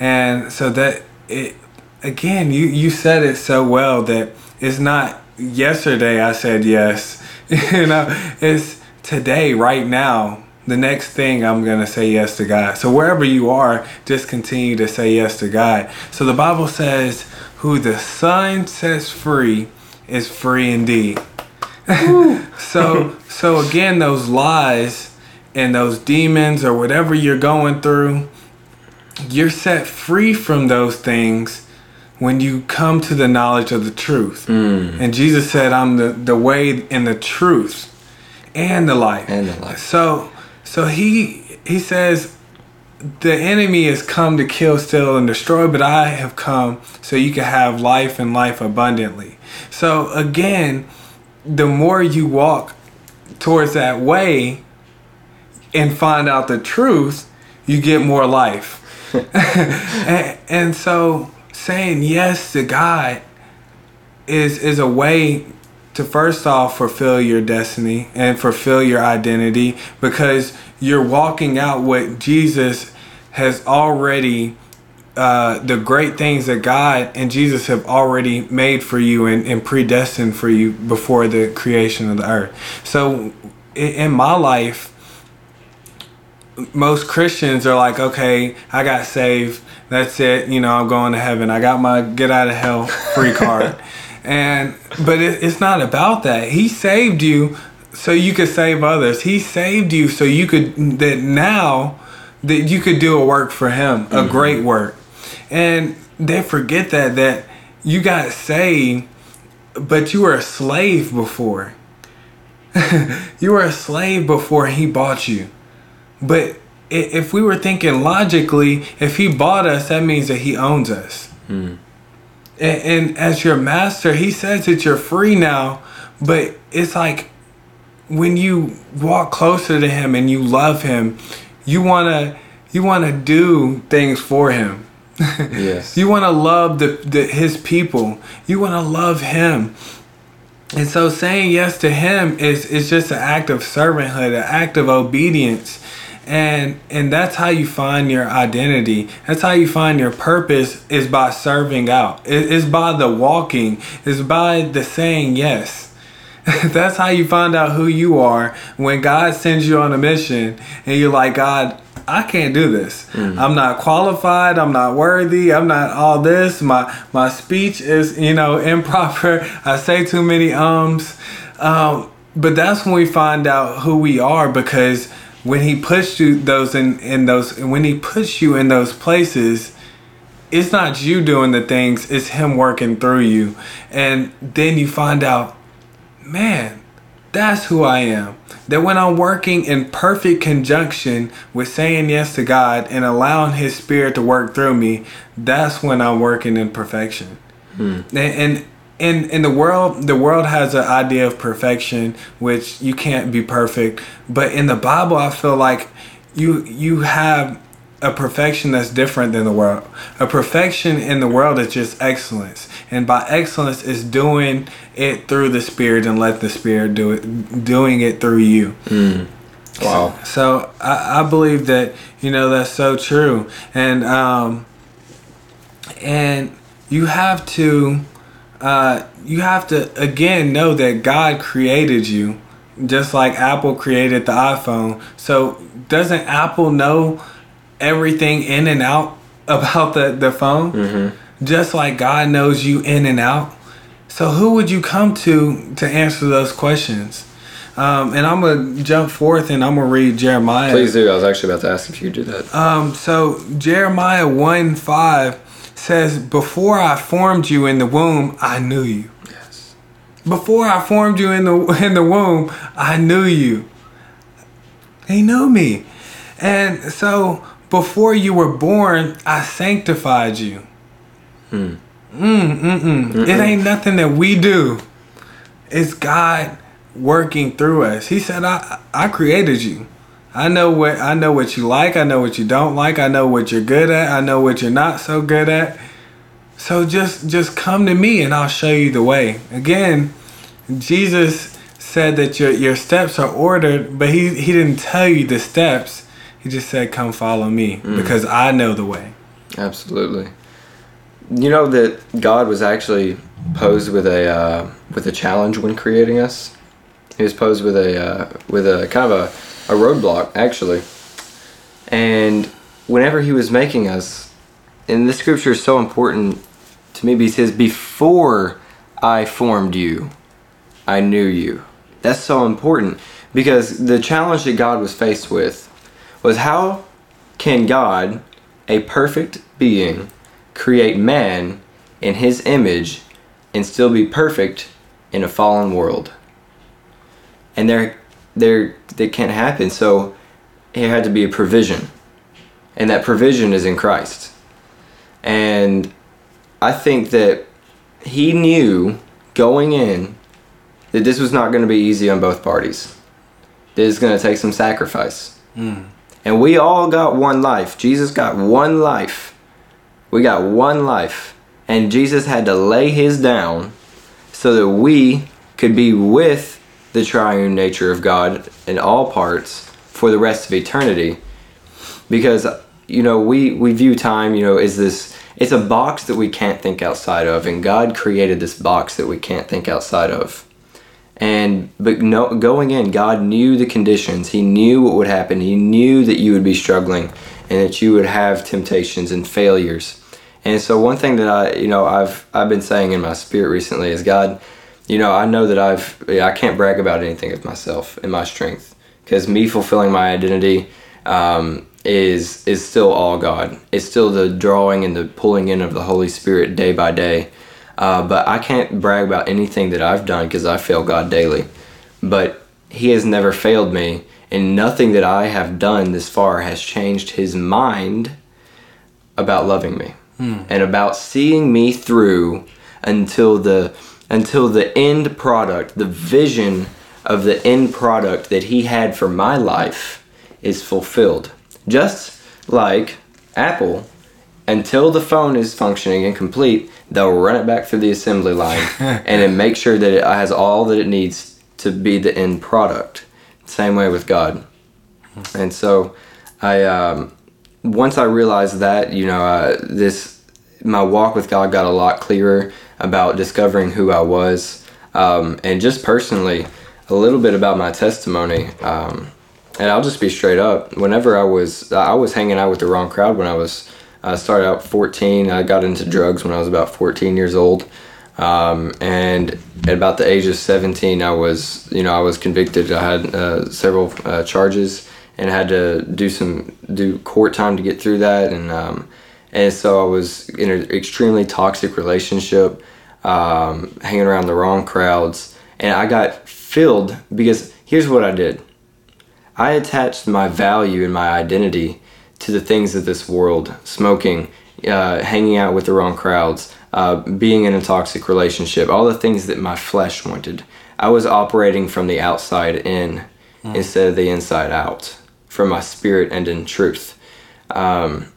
and so that it again you you said it so well that it's not yesterday I said yes, you know, it's today right now the next thing I'm going to say yes to God. So wherever you are, just continue to say yes to God. So the Bible says, who the Son sets free is free indeed. so so again those lies and those demons or whatever you're going through, you're set free from those things when you come to the knowledge of the truth. Mm. And Jesus said, I'm the, the way and the truth and the life. And the life. So so he he says the enemy has come to kill, steal, and destroy, but I have come so you can have life and life abundantly. So again, the more you walk towards that way and find out the truth, you get more life. and, and so saying yes to God is is a way to first off fulfill your destiny and fulfill your identity because you're walking out what Jesus has already uh, the great things that God and Jesus have already made for you and, and predestined for you before the creation of the earth. So in, in my life, most Christians are like, okay, I got saved. That's it. You know, I'm going to heaven. I got my get out of hell free card. and but it, it's not about that. He saved you so you could save others. He saved you so you could that now that you could do a work for him, a mm-hmm. great work. And they forget that that you got saved but you were a slave before. you were a slave before he bought you. But if we were thinking logically, if he bought us, that means that he owns us. Mm. And, and, as your master, he says that you're free now, but it's like when you walk closer to him and you love him, you wanna you wanna do things for him. yes. You wanna love the, the his people. You wanna love him. And so saying yes to him is is just an act of servanthood, an act of obedience and and that's how you find your identity that's how you find your purpose is by serving out it's by the walking it's by the saying yes that's how you find out who you are when god sends you on a mission and you're like god I can't do this. Mm. I'm not qualified. I'm not worthy. I'm not all this. My my speech is you know improper. I say too many ums. Um, but that's when we find out who we are because when he puts you those in, in those when he puts you in those places it's not you doing the things it's him working through you. And then you find out man that's who i am. That when i'm working in perfect conjunction with saying yes to god and allowing his spirit to work through me that's when i'm working in perfection. Hmm. and, and in in the world the world has an idea of perfection which you can't be perfect. But in the bible i feel like you you have a perfection that's different than the world. A perfection in the world is just excellence. And by excellence is doing it through the spirit and let the spirit do it doing it through you. Mm. wow. So, so I, I believe that you know that's so true. And um and you have to uh, you have to again know that God created you, just like Apple created the iPhone. So doesn't Apple know everything in and out about the the phone? Mm-hmm. Just like God knows you in and out. So who would you come to to answer those questions? Um, and I'm gonna jump forth and I'm gonna read Jeremiah. Please do. I was actually about to ask if you do that. Um, so Jeremiah one five says, Before I formed you in the womb, I knew you. Yes. Before I formed you in the in the womb, I knew you. He knew me. And so before you were born, I sanctified you. Hmm. Mm, mm, mm. It ain't nothing that we do. It's God working through us. He said, I, I created you. I know what I know what you like, I know what you don't like, I know what you're good at, I know what you're not so good at. So just just come to me and I'll show you the way. Again, Jesus said that your your steps are ordered, but he he didn't tell you the steps. He just said come follow me mm. because I know the way. Absolutely. You know that God was actually posed with a uh, with a challenge when creating us. He was posed with a uh, with a kind of a a roadblock actually. And whenever he was making us, and this scripture is so important to me, he says, Before I formed you, I knew you. That's so important because the challenge that God was faced with was how can God, a perfect being, create man in his image and still be perfect in a fallen world? And there there that can't happen. So it had to be a provision. and that provision is in Christ. And I think that he knew going in that this was not going to be easy on both parties. This is going to take some sacrifice. Mm. And we all got one life. Jesus got one life. We got one life. And Jesus had to lay his down so that we could be with the triune nature of God in all parts for the rest of eternity. Because you know, we we view time, you know, is this it's a box that we can't think outside of and God created this box that we can't think outside of. And but no going in, God knew the conditions. He knew what would happen. He knew that you would be struggling and that you would have temptations and failures. And so one thing that I, you know, I've I've been saying in my spirit recently is God, you know, I know that I've I can't brag about anything of myself and my strength because me fulfilling my identity um, is is still all God. It's still the drawing and the pulling in of the Holy Spirit day by day. Uh, but I can't brag about anything that I've done because I fail God daily. But He has never failed me, and nothing that I have done this far has changed His mind about loving me and about seeing me through until the until the end product, the vision of the end product that He had for my life is fulfilled. Just like Apple until the phone is functioning and complete, they'll run it back through the assembly line and then make sure that it has all that it needs to be the end product. Same way with God. And so, I um, once I realized that, you know, uh, this my walk with God got a lot clearer about discovering who I was, um, and just personally, a little bit about my testimony. Um, and I'll just be straight up. Whenever I was, I was hanging out with the wrong crowd when I was I started out 14. I got into drugs when I was about 14 years old. Um, and at about the age of 17, I was, you know, I was convicted. I had uh, several uh, charges and had to do some do court time to get through that. And um, and so I was in an extremely toxic relationship, um, hanging around the wrong crowds, and I got filled because here's what I did. I attached my value and my identity to the things of this world smoking uh, hanging out with the wrong crowds uh, being in a toxic relationship all the things that my flesh wanted. I was operating from the outside in instead of the inside out from my spirit and in truth. Um,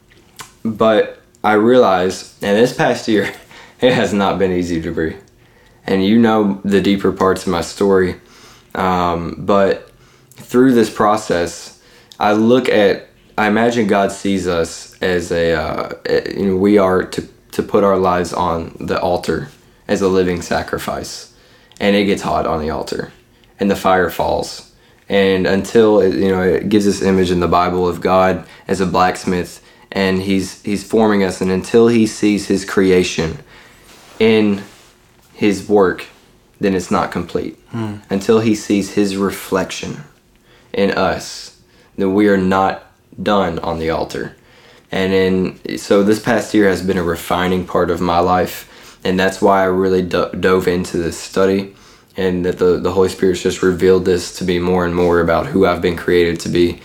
but i realized and this past year it has not been easy to breathe and you know the deeper parts of my story um, but through this process i look at I imagine God sees us as a, uh, you know, we are to, to put our lives on the altar as a living sacrifice. And it gets hot on the altar and the fire falls. And until, it, you know, it gives this image in the Bible of God as a blacksmith and he's, he's forming us. And until he sees his creation in his work, then it's not complete. Hmm. Until he sees his reflection in us, then we are not done on the altar. And then, so this past year has been a refining part of my life. And that's why I really do- dove into this study. And that the, the Holy Spirit's just revealed this to be more and more about who I've been created to be.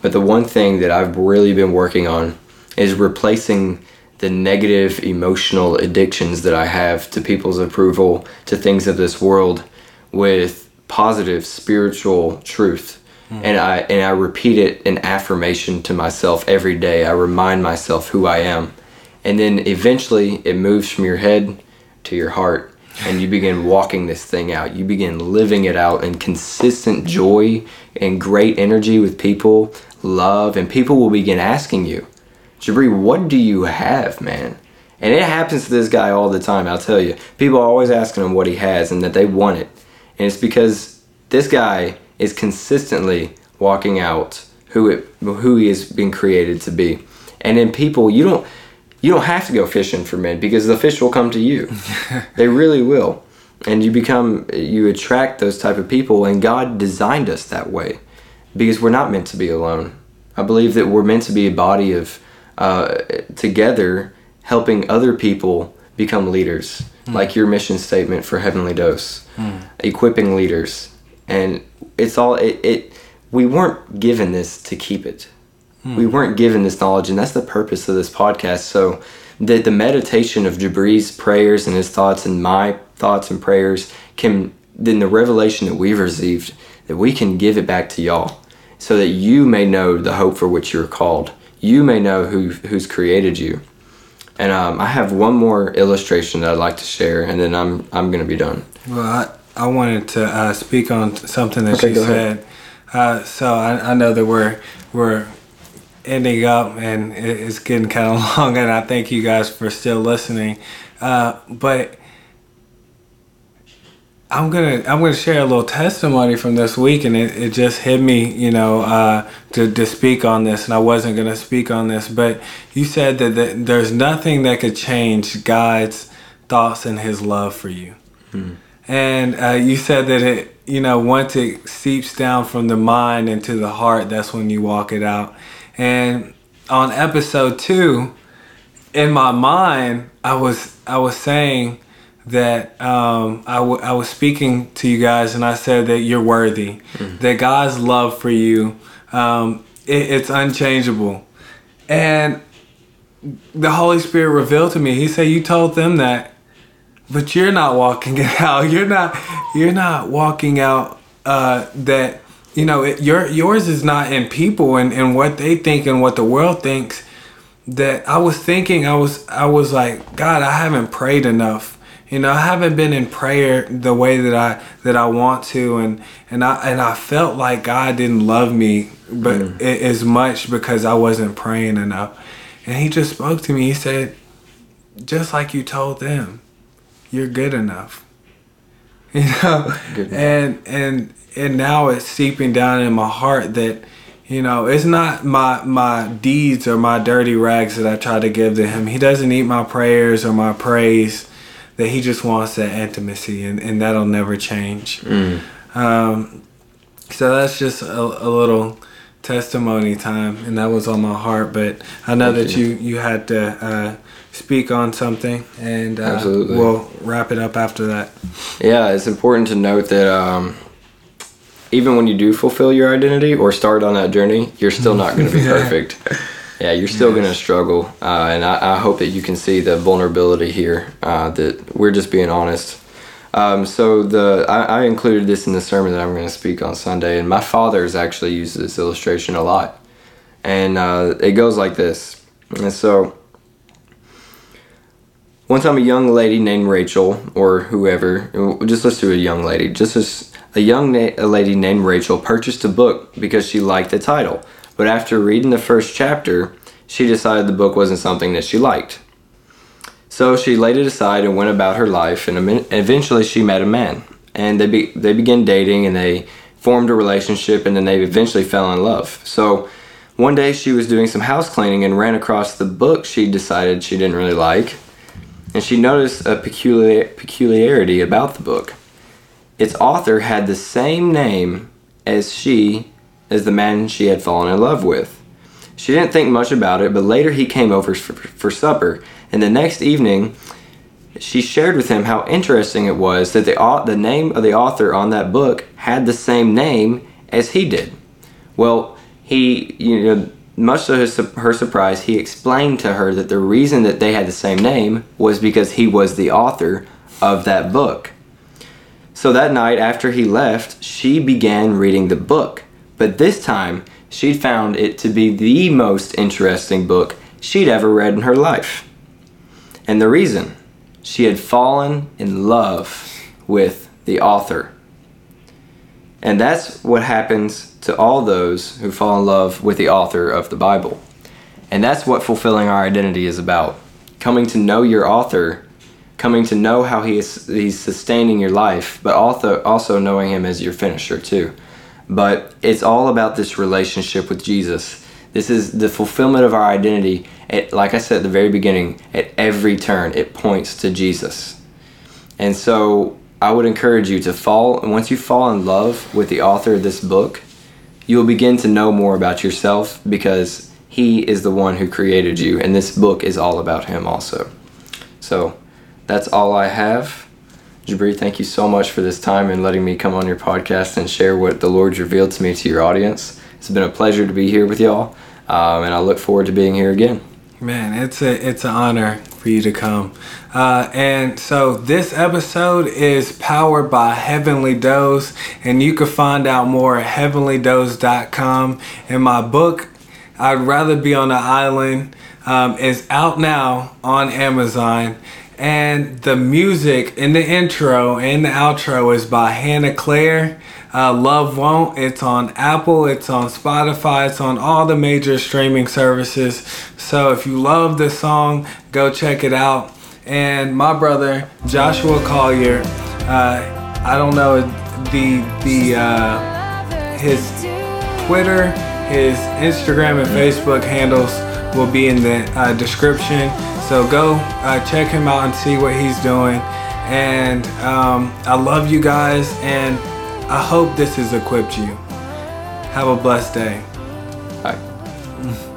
But the one thing that I've really been working on is replacing the negative emotional addictions that I have to people's approval, to things of this world, with positive spiritual truth hmm. and I and I repeat it in affirmation to myself every day. I remind myself who I am, and then eventually it moves from your head to your heart, and you begin walking this thing out. You begin living it out in consistent joy and great energy with people, love, and people will begin asking you, Jabri, what do you have, man? And it happens to this guy all the time. I'll tell you, people are always asking him what he has and that they want it, and it's because this guy is consistently walking out who it who he has been created to be. And in people, you don't you don't have to go fishing for men because the fish will come to you. they really will. And you become you attract those type of people and God designed us that way because we're not meant to be alone. I believe that we're meant to be a body of uh, together helping other people become leaders, hmm. like your mission statement for Heavenly Dose, hmm. equipping leaders, and it's all it, it. We weren't given this to keep it. Hmm. We weren't given this knowledge, and that's the purpose of this podcast. So that the meditation of Jabri's prayers and his thoughts and my thoughts and prayers can then the revelation that we've received that we can give it back to y'all so that you may know the hope for which you're called. You may know who who's created you. And um, I have one more illustration that I'd like to share, and then I'm I'm gonna be done. Well, I, I wanted to uh, speak on something that Okay, you said. Uh, so I, I know that we're we're ending up and it's getting kind of long, and I thank you guys for still listening. Uh, but I'm gonna I'm gonna share a little testimony from this week, and it, it just hit me, you know, uh, to to speak on this, and I wasn't gonna speak on this, but you said that, that there's nothing that could change God's thoughts and His love for you, and uh, you said that it, you know, once it seeps down from the mind into the heart, that's when you walk it out, and on episode two, in my mind, I was I was saying that um, I, w- I was speaking to you guys and I said that you're worthy, that God's love for you, um, it, it's unchangeable. And the Holy Spirit revealed to me, He said, You told them that, but you're not walking it out. You're not, you're not walking out uh, that, you know, it, your, yours is not in people and, and what they think and what the world thinks that I was thinking I was I was like God I haven't prayed enough you know I haven't been in prayer the way that I that I want to and and I and I felt like God didn't love me but mm. a- as much because I wasn't praying enough. And he just spoke to me. He said just like you told them you're good enough. You know? And and and now it's seeping down in my heart that you know it's not my my deeds or my dirty rags that i try to give to him. He doesn't need my prayers or my praise that he just wants that intimacy and, and that'll never change um, so that's just a, a little testimony time and that was on my heart but i know Thank that you you had to uh, speak on something and uh, Absolutely. we'll wrap it up after that Yeah, it's important to note that um, even when you do fulfill your identity or start on that journey, you're still not going to be Yeah. perfect. Yeah, you're still going to struggle, uh, and I, I hope that you can see the vulnerability here. Uh, that we're just being honest. Um, so the I, I included this in the sermon that I'm going to speak on Sunday, and my father has actually used this illustration a lot, and uh, it goes like this. And so one time, a young lady named Rachel, or whoever, just let's do a young lady, just as a young na- a lady named Rachel purchased a book because she liked the title. But after reading the first chapter, she decided the book wasn't something that she liked. So she laid it aside and went about her life, and eventually she met a man. And they, be- they began dating and they formed a relationship, and then they eventually fell in love. So one day she was doing some house cleaning and ran across the book she decided she didn't really like and she noticed a peculiar, peculiarity about the book. Its author had the same name as she, as the man she had fallen in love with. She didn't think much about it, but later he came over for, for supper, and the next evening she shared with him how interesting it was that the, the name of the author on that book had the same name as he did. Well, he, you know, much to his, her surprise, he explained to her that the reason that they had the same name was because he was the author of that book. So that night after he left, she began reading the book. But this time, she'd found it to be the most interesting book she'd ever read in her life. And the reason, she had fallen in love with the author. And that's what happens to all those who fall in love with the author of the Bible. And that's what fulfilling our identity is about. Coming to know your author, coming to know how he is he's sustaining your life, but also also knowing him as your finisher too. But it's all about this relationship with Jesus. This is the fulfillment of our identity. At, like I said at the very beginning, at every turn, it points to Jesus. And so I would encourage you to fall, and once you fall in love with the author of this book, you will begin to know more about yourself because he is the one who created you, and this book is all about him also. So that's all I have. Jabri, thank you so much for this time and letting me come on your podcast and share what the Lord's revealed to me to your audience. It's been a pleasure to be here with y'all. um, and I look forward to being here again. Man, it's a it's an honor for you to come. Uh, and so this episode is powered by Heavenly Dose, and you can find out more at heavenlydose.com. And my book, I'd rather be on an island, um, is out now on Amazon. And the music in the intro and the outro is by Hannah Claire. Uh, Love Won't. It's on Apple, it's on Spotify, it's on all the major streaming services. So if you love this song, go check it out. And my brother Joshua Collier, uh, I don't know the the uh, his Twitter, his Instagram, and Facebook handles will be in the uh, description. So go uh, check him out and see what he's doing. And um, I love you guys, and I hope this has equipped you. Have a blessed day. Bye.